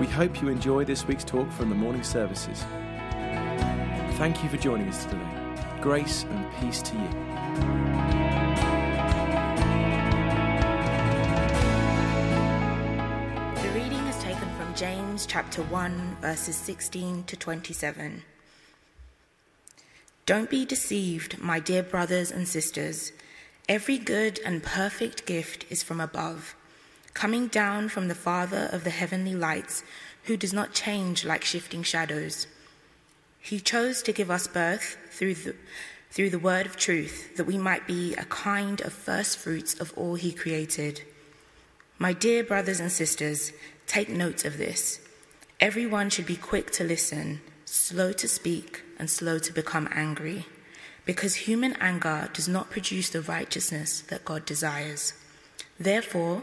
We hope you enjoy this week's talk from the morning services. Thank you for joining us today. Grace and peace to you. The reading is taken from James chapter 1, verses 16 to 27. Don't be deceived, my dear brothers and sisters. Every good and perfect gift is from above, coming down from the Father of the heavenly lights, who does not change like shifting shadows. He chose to give us birth through the, through the word of truth, that we might be a kind of first fruits of all he created. My dear brothers and sisters, take note of this. Everyone should be quick to listen, slow to speak, and slow to become angry, because human anger does not produce the righteousness that God desires. Therefore,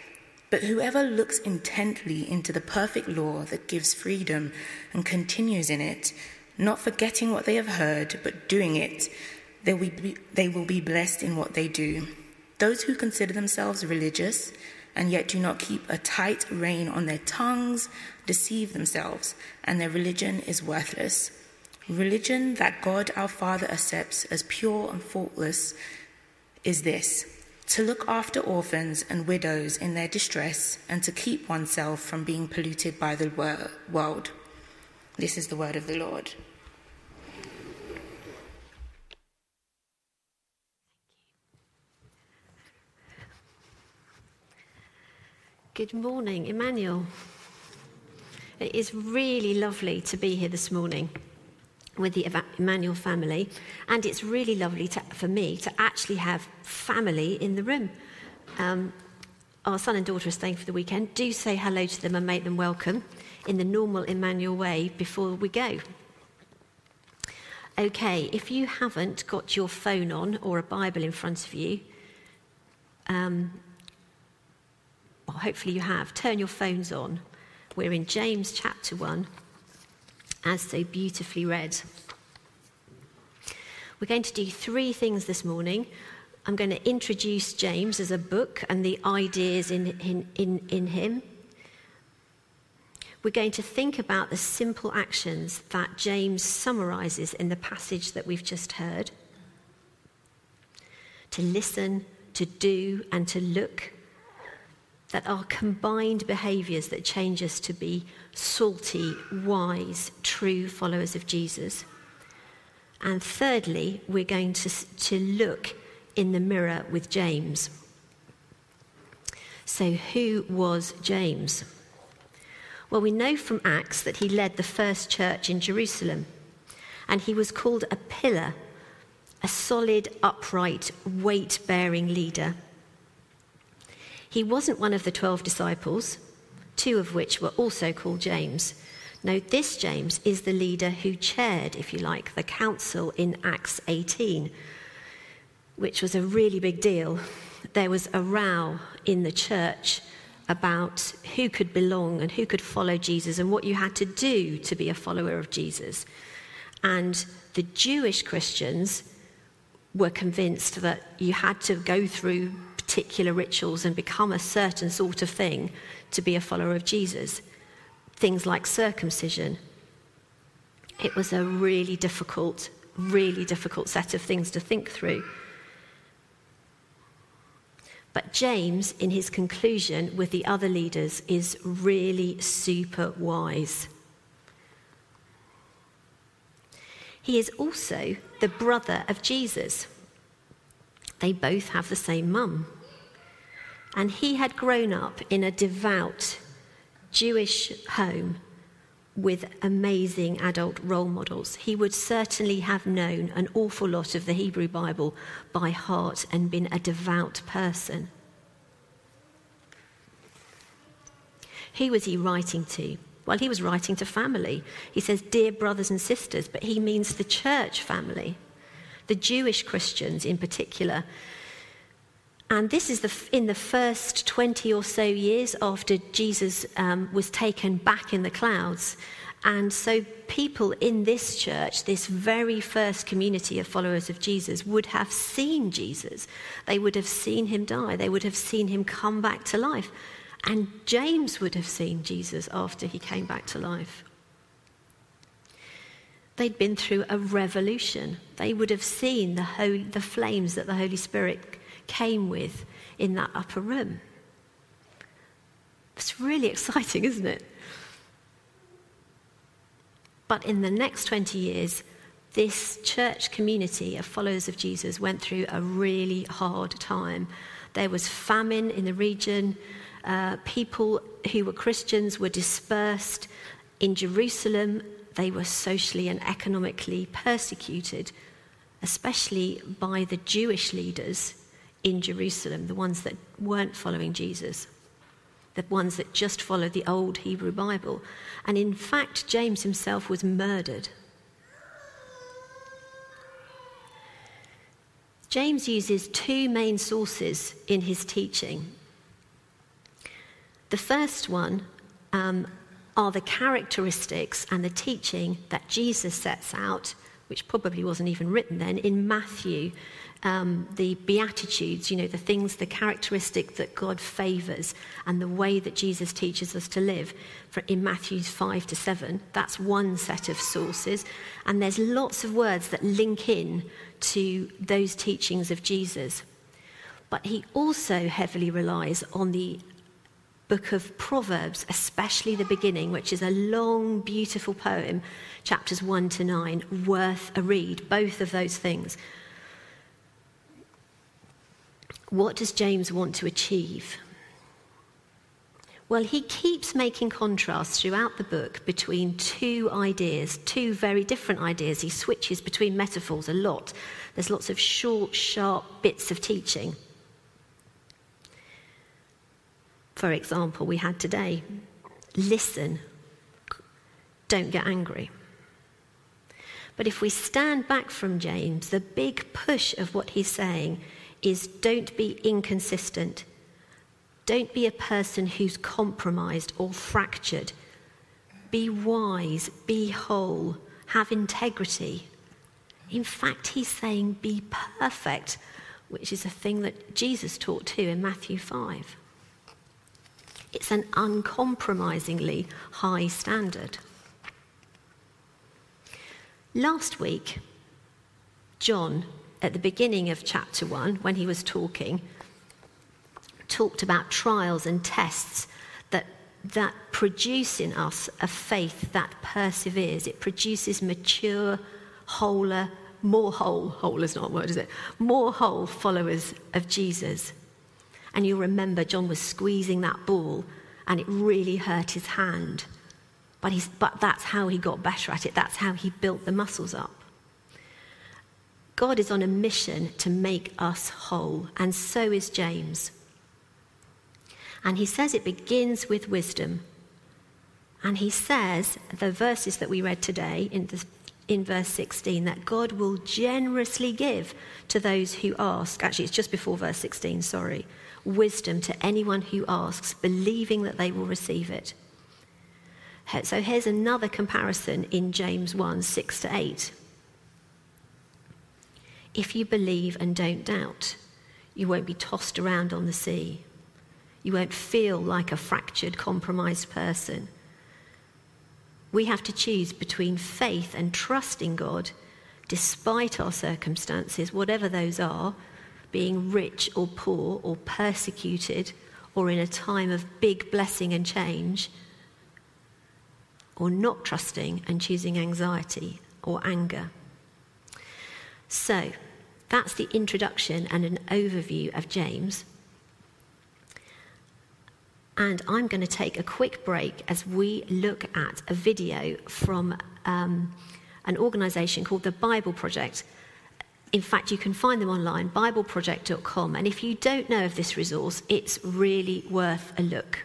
But whoever looks intently into the perfect law that gives freedom and continues in it, not forgetting what they have heard but doing it, they will be, they will be blessed in what they do. Those who consider themselves religious and yet do not keep a tight rein on their tongues deceive themselves, and their religion is worthless. Religion that God our Father accepts as pure and faultless is this to look after orphans and widows in their distress, and to keep oneself from being polluted by the wor- world. This is the word of the Lord. Good morning, Emmanuel. It is really lovely to be here this morning with the Emmanuel family, and it's really lovely to, for me to actually have family in the room. Um, our son and daughter are staying for the weekend. Do say hello to them and make them welcome in the normal Emmanuel way before we go. Okay, if you haven't got your phone on or a Bible in front of you, um, well, hopefully you have, turn your phones on. We're in James chapter 1, as so beautifully read. We're going to do three things this morning. I'm going to introduce James as a book and the ideas in, in, in, in him. We're going to think about the simple actions that James summarizes in the passage that we've just heard to listen, to do, and to look that are combined behaviors that change us to be salty, wise, true followers of Jesus. And thirdly, we're going to, to look in the mirror with James. So, who was James? Well, we know from Acts that he led the first church in Jerusalem, and he was called a pillar, a solid, upright, weight bearing leader. He wasn't one of the 12 disciples, two of which were also called James. No, this James is the leader who chaired, if you like, the council in Acts 18, which was a really big deal. There was a row in the church about who could belong and who could follow Jesus and what you had to do to be a follower of Jesus. And the Jewish Christians were convinced that you had to go through particular rituals and become a certain sort of thing to be a follower of Jesus. Things like circumcision. It was a really difficult, really difficult set of things to think through. But James, in his conclusion with the other leaders, is really super wise. He is also the brother of Jesus. They both have the same mum. And he had grown up in a devout Jewish home with amazing adult role models. He would certainly have known an awful lot of the Hebrew Bible by heart and been a devout person. Who was he writing to? Well, he was writing to family. He says, Dear brothers and sisters, but he means the church family, the Jewish Christians in particular. And this is the, in the first 20 or so years after Jesus um, was taken back in the clouds. And so, people in this church, this very first community of followers of Jesus, would have seen Jesus. They would have seen him die. They would have seen him come back to life. And James would have seen Jesus after he came back to life. They'd been through a revolution. They would have seen the, holy, the flames that the Holy Spirit came with in that upper room. It's really exciting, isn't it? But in the next 20 years, this church community of followers of Jesus went through a really hard time. There was famine in the region. Uh, people who were Christians were dispersed. In Jerusalem, they were socially and economically persecuted, especially by the Jewish leaders in Jerusalem, the ones that weren't following Jesus, the ones that just followed the old Hebrew Bible. And in fact, James himself was murdered. James uses two main sources in his teaching. The first one um, are the characteristics and the teaching that Jesus sets out, which probably wasn't even written then, in Matthew um, the Beatitudes, you know, the things, the characteristic that God favors and the way that Jesus teaches us to live for, in Matthews 5 to 7. That's one set of sources. And there's lots of words that link in to those teachings of Jesus. But he also heavily relies on the book of Proverbs, especially the beginning, which is a long, beautiful poem, chapters 1 to 9, worth a read, both of those things. What does James want to achieve? Well, he keeps making contrasts throughout the book between two ideas, two very different ideas. He switches between metaphors a lot. There's lots of short, sharp bits of teaching. For example, we had today listen, don't get angry. But if we stand back from James, the big push of what he's saying is don't be inconsistent. Don't be a person who's compromised or fractured. Be wise, be whole, have integrity. In fact, he's saying be perfect, which is a thing that Jesus taught too in Matthew 5. It's an uncompromisingly high standard. Last week, John at the beginning of chapter 1, when he was talking, talked about trials and tests that, that produce in us a faith that perseveres. It produces mature, wholer, more whole, whole is not a word, is it? More whole followers of Jesus. And you'll remember John was squeezing that ball and it really hurt his hand. But, he's, but that's how he got better at it. That's how he built the muscles up. God is on a mission to make us whole, and so is James. And he says it begins with wisdom. And he says, the verses that we read today in, the, in verse 16, that God will generously give to those who ask. Actually, it's just before verse 16, sorry. Wisdom to anyone who asks, believing that they will receive it. So here's another comparison in James 1 6 to 8 if you believe and don't doubt, you won't be tossed around on the sea. You won't feel like a fractured, compromised person. We have to choose between faith and trusting God despite our circumstances, whatever those are, being rich or poor or persecuted or in a time of big blessing and change, or not trusting and choosing anxiety or anger. So, that's the introduction and an overview of James. And I'm going to take a quick break as we look at a video from um, an organization called the Bible Project. In fact, you can find them online, bibleproject.com. And if you don't know of this resource, it's really worth a look.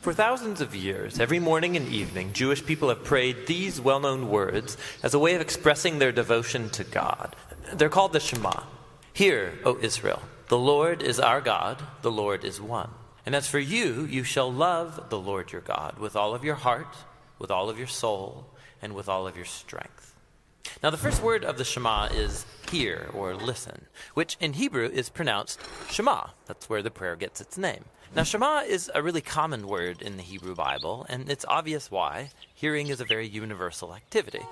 For thousands of years, every morning and evening, Jewish people have prayed these well known words as a way of expressing their devotion to God. They're called the Shema. Hear, O Israel, the Lord is our God, the Lord is one. And as for you, you shall love the Lord your God with all of your heart, with all of your soul, and with all of your strength. Now, the first word of the Shema is hear or listen, which in Hebrew is pronounced Shema. That's where the prayer gets its name. Now, Shema is a really common word in the Hebrew Bible, and it's obvious why. Hearing is a very universal activity.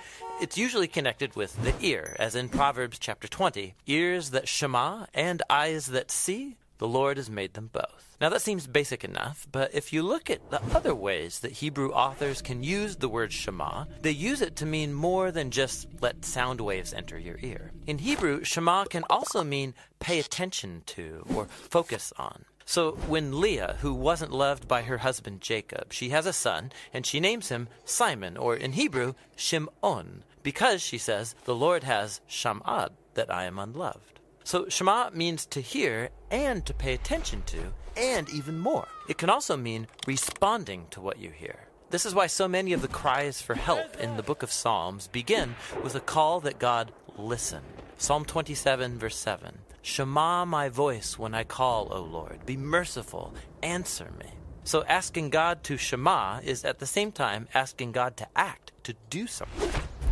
It's usually connected with the ear, as in Proverbs chapter 20 ears that Shema and eyes that see, the Lord has made them both. Now, that seems basic enough, but if you look at the other ways that Hebrew authors can use the word Shema, they use it to mean more than just let sound waves enter your ear. In Hebrew, Shema can also mean pay attention to or focus on. So when Leah, who wasn't loved by her husband Jacob, she has a son, and she names him Simon, or in Hebrew, Shimon, because, she says, the Lord has shamad, that I am unloved. So Shema means to hear and to pay attention to, and even more. It can also mean responding to what you hear. This is why so many of the cries for help in the book of Psalms begin with a call that God listen. Psalm 27, verse 7. Shema my voice when I call, O Lord. Be merciful, answer me. So asking God to Shema is at the same time asking God to act, to do something.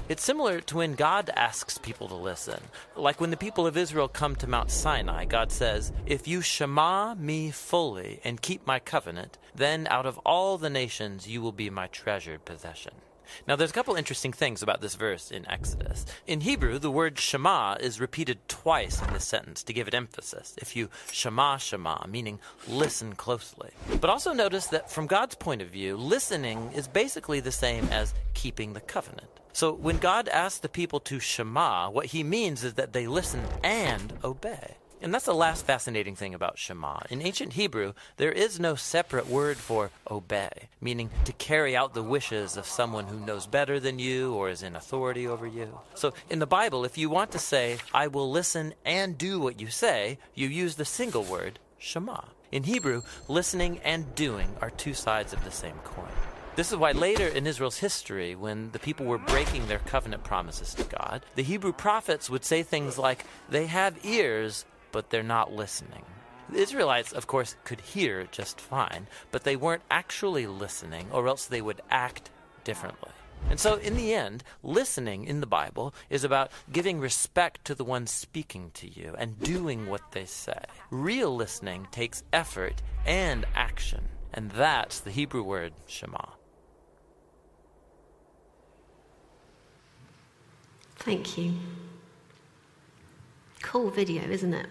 It's similar to when God asks people to listen. Like when the people of Israel come to Mount Sinai, God says, If you Shema me fully and keep my covenant, then out of all the nations you will be my treasured possession. Now, there's a couple interesting things about this verse in Exodus. In Hebrew, the word Shema is repeated twice in this sentence to give it emphasis. If you Shema, Shema, meaning listen closely. But also notice that from God's point of view, listening is basically the same as keeping the covenant. So when God asks the people to Shema, what he means is that they listen and obey. And that's the last fascinating thing about Shema. In ancient Hebrew, there is no separate word for obey, meaning to carry out the wishes of someone who knows better than you or is in authority over you. So in the Bible, if you want to say, I will listen and do what you say, you use the single word, Shema. In Hebrew, listening and doing are two sides of the same coin. This is why later in Israel's history, when the people were breaking their covenant promises to God, the Hebrew prophets would say things like, They have ears, but they're not listening. The Israelites, of course, could hear just fine, but they weren't actually listening, or else they would act differently. And so, in the end, listening in the Bible is about giving respect to the one speaking to you and doing what they say. Real listening takes effort and action, and that's the Hebrew word Shema. Thank you. Cool video, isn't it?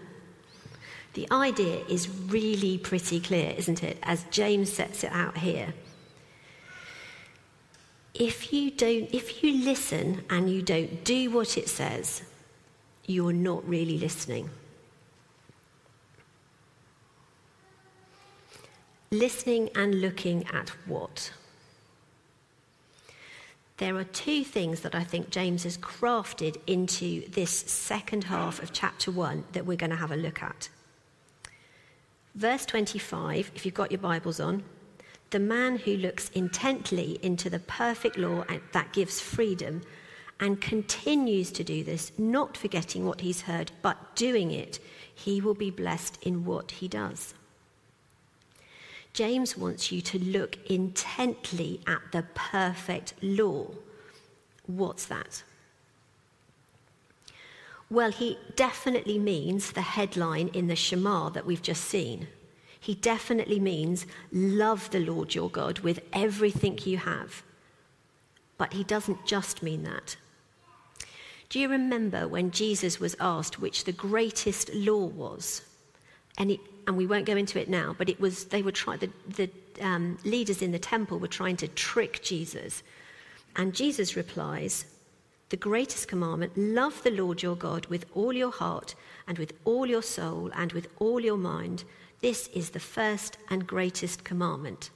The idea is really pretty clear, isn't it, as James sets it out here. If you don't if you listen and you don't do what it says, you're not really listening. Listening and looking at what? There are two things that I think James has crafted into this second half of chapter 1 that we're going to have a look at. Verse 25, if you've got your Bibles on, the man who looks intently into the perfect law that gives freedom and continues to do this, not forgetting what he's heard, but doing it, he will be blessed in what he does. James wants you to look intently at the perfect law. What's that? Well, he definitely means the headline in the Shema that we've just seen. He definitely means love the Lord your God with everything you have. But he doesn't just mean that. Do you remember when Jesus was asked which the greatest law was? And it, and we won't go into it now, but it was, they were trying, the, the um, leaders in the temple were trying to trick Jesus. And Jesus replies, the greatest commandment love the Lord your God with all your heart and with all your soul and with all your mind. This is the first and greatest commandment.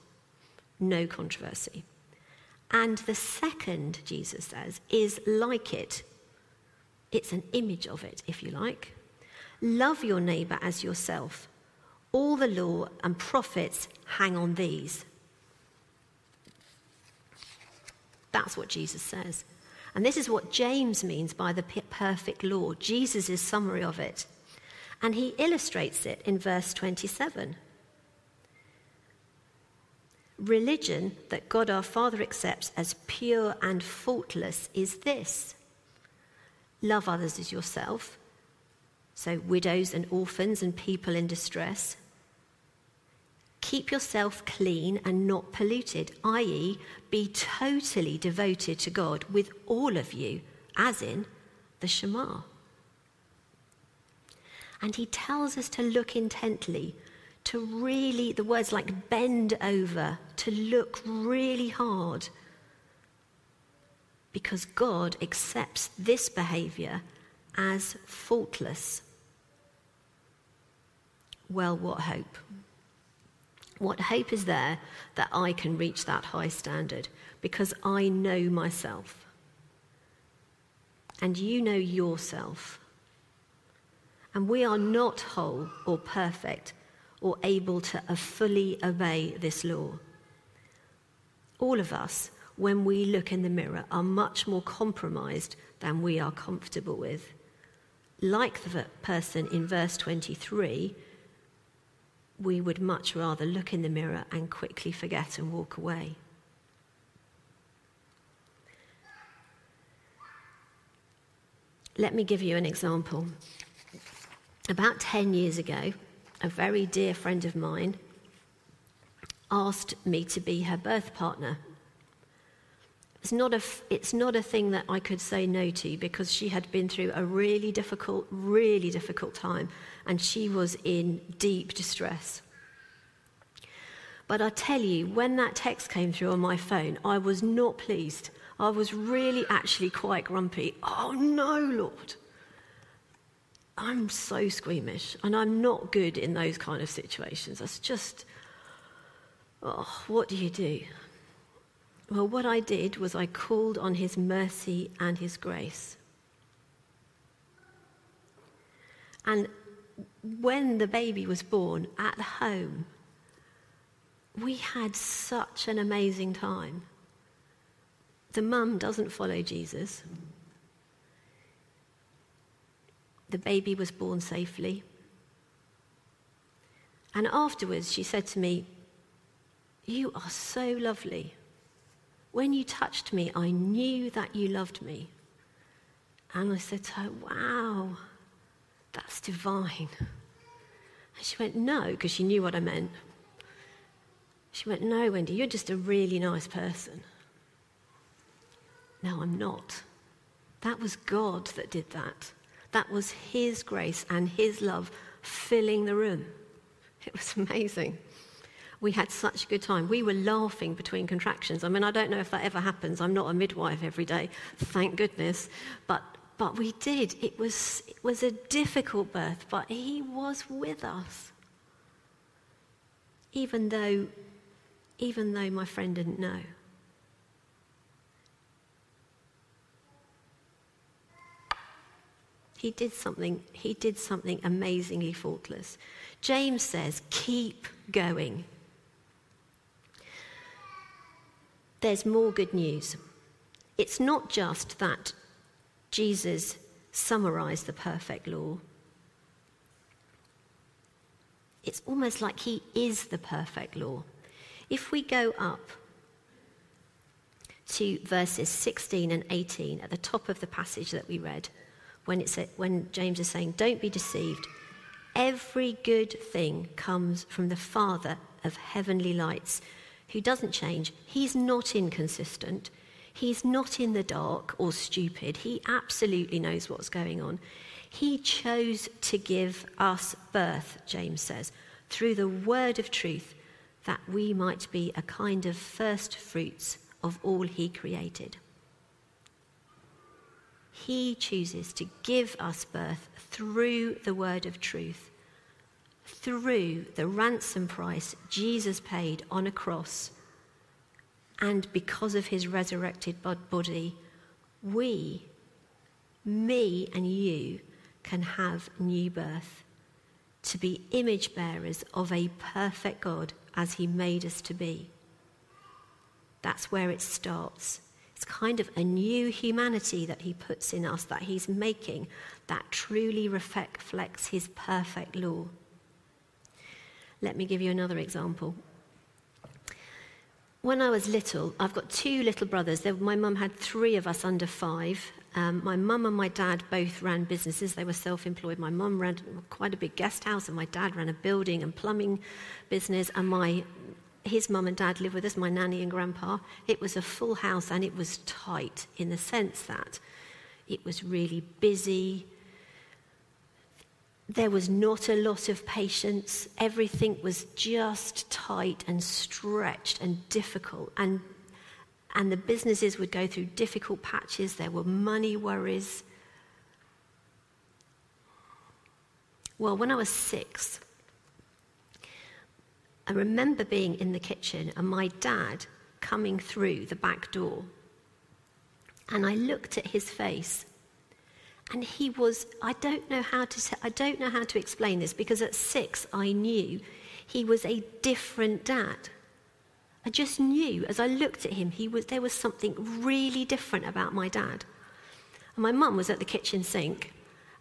No controversy. And the second, Jesus says, is like it. It's an image of it, if you like. Love your neighbour as yourself. All the law and prophets hang on these. That's what Jesus says. And this is what James means by the perfect law, Jesus' summary of it. And he illustrates it in verse 27. Religion that God our Father accepts as pure and faultless is this love others as yourself, so widows and orphans and people in distress. Keep yourself clean and not polluted, i.e., be totally devoted to God with all of you, as in the Shema. And he tells us to look intently, to really, the words like bend over, to look really hard. Because God accepts this behavior as faultless. Well, what hope? What hope is there that I can reach that high standard? Because I know myself. And you know yourself. And we are not whole or perfect or able to uh, fully obey this law. All of us, when we look in the mirror, are much more compromised than we are comfortable with. Like the person in verse 23 we would much rather look in the mirror and quickly forget and walk away. Let me give you an example. About 10 years ago, a very dear friend of mine asked me to be her birth partner. It's not, a, it's not a thing that I could say no to because she had been through a really difficult, really difficult time and she was in deep distress. But I tell you, when that text came through on my phone, I was not pleased. I was really actually quite grumpy. Oh no, Lord. I'm so squeamish and I'm not good in those kind of situations. It's just, oh, what do you do? Well, what I did was I called on His mercy and His grace. And when the baby was born at home, we had such an amazing time. The mum doesn't follow Jesus. The baby was born safely. And afterwards, she said to me, You are so lovely. When you touched me, I knew that you loved me. And I said to her, Wow, that's divine. And she went, No, because she knew what I meant. She went, No, Wendy, you're just a really nice person. No, I'm not. That was God that did that. That was His grace and His love filling the room. It was amazing we had such a good time. We were laughing between contractions. I mean, I don't know if that ever happens. I'm not a midwife every day, thank goodness. But, but we did. It was, it was a difficult birth, but He was with us. Even though, even though my friend didn't know. He did something, he did something amazingly faultless. James says, keep going. There's more good news. It's not just that Jesus summarized the perfect law, it's almost like he is the perfect law. If we go up to verses 16 and 18 at the top of the passage that we read, when, it's when James is saying, Don't be deceived. Every good thing comes from the Father of heavenly lights who doesn't change, he's not inconsistent. He's not in the dark or stupid. He absolutely knows what's going on. He chose to give us birth, James says, through the word of truth, that we might be a kind of first fruits of all he created. He chooses to give us birth through the word of truth, through the ransom price Jesus paid on a cross. And because of his resurrected body, we, me and you, can have new birth to be image bearers of a perfect God as he made us to be. That's where it starts. It's kind of a new humanity that he puts in us, that he's making, that truly reflects his perfect law. Let me give you another example. When I was little, I've got two little brothers. My mum had three of us under five. Um, my mum and my dad both ran businesses. They were self employed. My mum ran quite a big guest house, and my dad ran a building and plumbing business. And my his mum and dad lived with us, my nanny and grandpa. It was a full house and it was tight in the sense that it was really busy. There was not a lot of patience. Everything was just tight and stretched and difficult. And, and the businesses would go through difficult patches. There were money worries. Well, when I was six, I remember being in the kitchen and my dad coming through the back door. And I looked at his face and he was I don't know how to I don't know how to explain this because at 6 I knew he was a different dad. I just knew as I looked at him he was there was something really different about my dad. And my mum was at the kitchen sink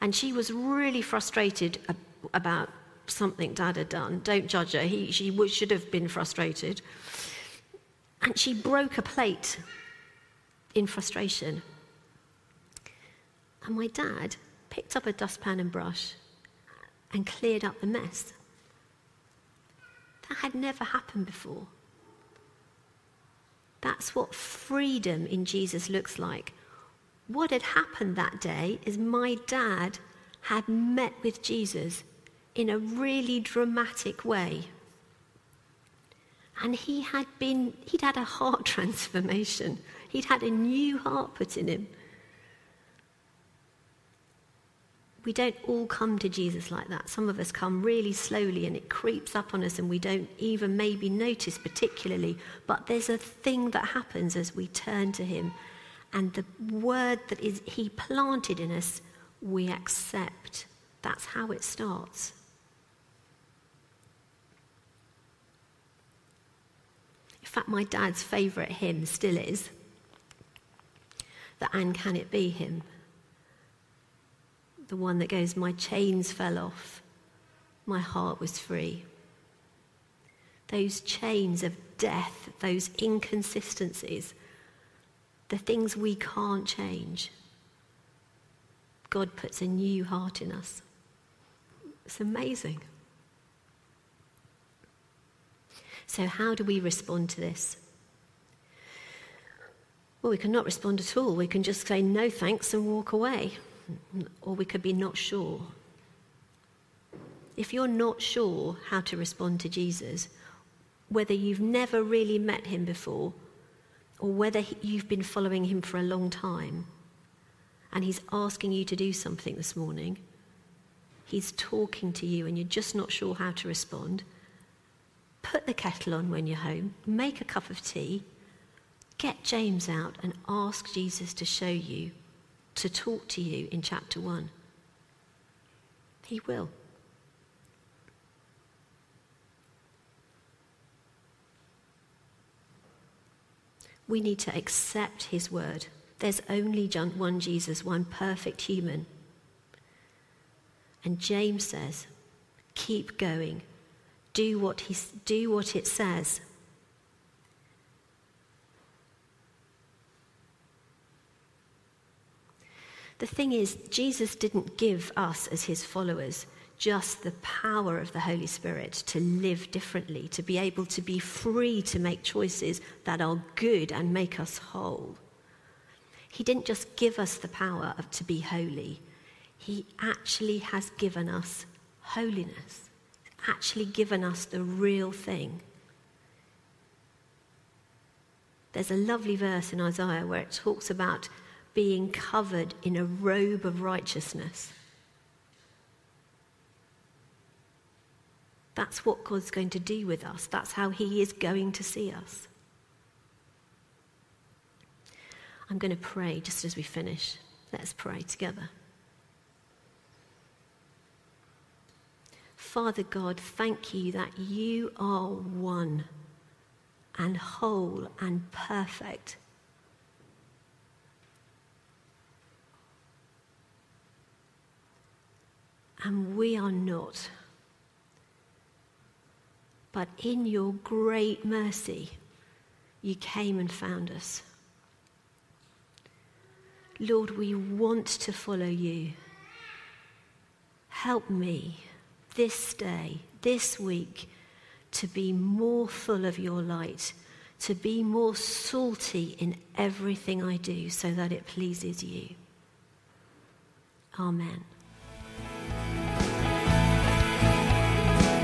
and she was really frustrated about something dad had done. Don't judge her. He, she should have been frustrated. And she broke a plate in frustration. And my dad picked up a dustpan and brush and cleared up the mess. That had never happened before. That's what freedom in Jesus looks like. What had happened that day is my dad had met with Jesus in a really dramatic way. And he had been, he'd had a heart transformation. He'd had a new heart put in him. We don't all come to Jesus like that. Some of us come really slowly and it creeps up on us and we don't even maybe notice particularly. But there's a thing that happens as we turn to him. And the word that is he planted in us, we accept. That's how it starts. In fact, my dad's favourite hymn still is the And Can It Be hymn. The one that goes, My chains fell off, my heart was free. Those chains of death, those inconsistencies, the things we can't change. God puts a new heart in us. It's amazing. So, how do we respond to this? Well, we cannot respond at all. We can just say no thanks and walk away. Or we could be not sure. If you're not sure how to respond to Jesus, whether you've never really met him before, or whether you've been following him for a long time, and he's asking you to do something this morning, he's talking to you and you're just not sure how to respond, put the kettle on when you're home, make a cup of tea, get James out and ask Jesus to show you, to talk to you in chapter 1. He will. We need to accept his word. There's only one Jesus, one perfect human. And James says, keep going do what, he, do what it says. The thing is, Jesus didn't give us as his followers just the power of the Holy Spirit to live differently, to be able to be free to make choices that are good and make us whole. He didn't just give us the power of, to be holy, He actually has given us holiness actually given us the real thing. There's a lovely verse in Isaiah where it talks about being covered in a robe of righteousness. That's what God's going to do with us. That's how He is going to see us. I'm going to pray just as we finish. Let's pray together. Father God, thank you that you are one and whole and perfect. And we are not. But in your great mercy, you came and found us. Lord, we want to follow you. Help me this day, this week, to be more full of your light, to be more salty in everything I do so that it pleases you. Amen.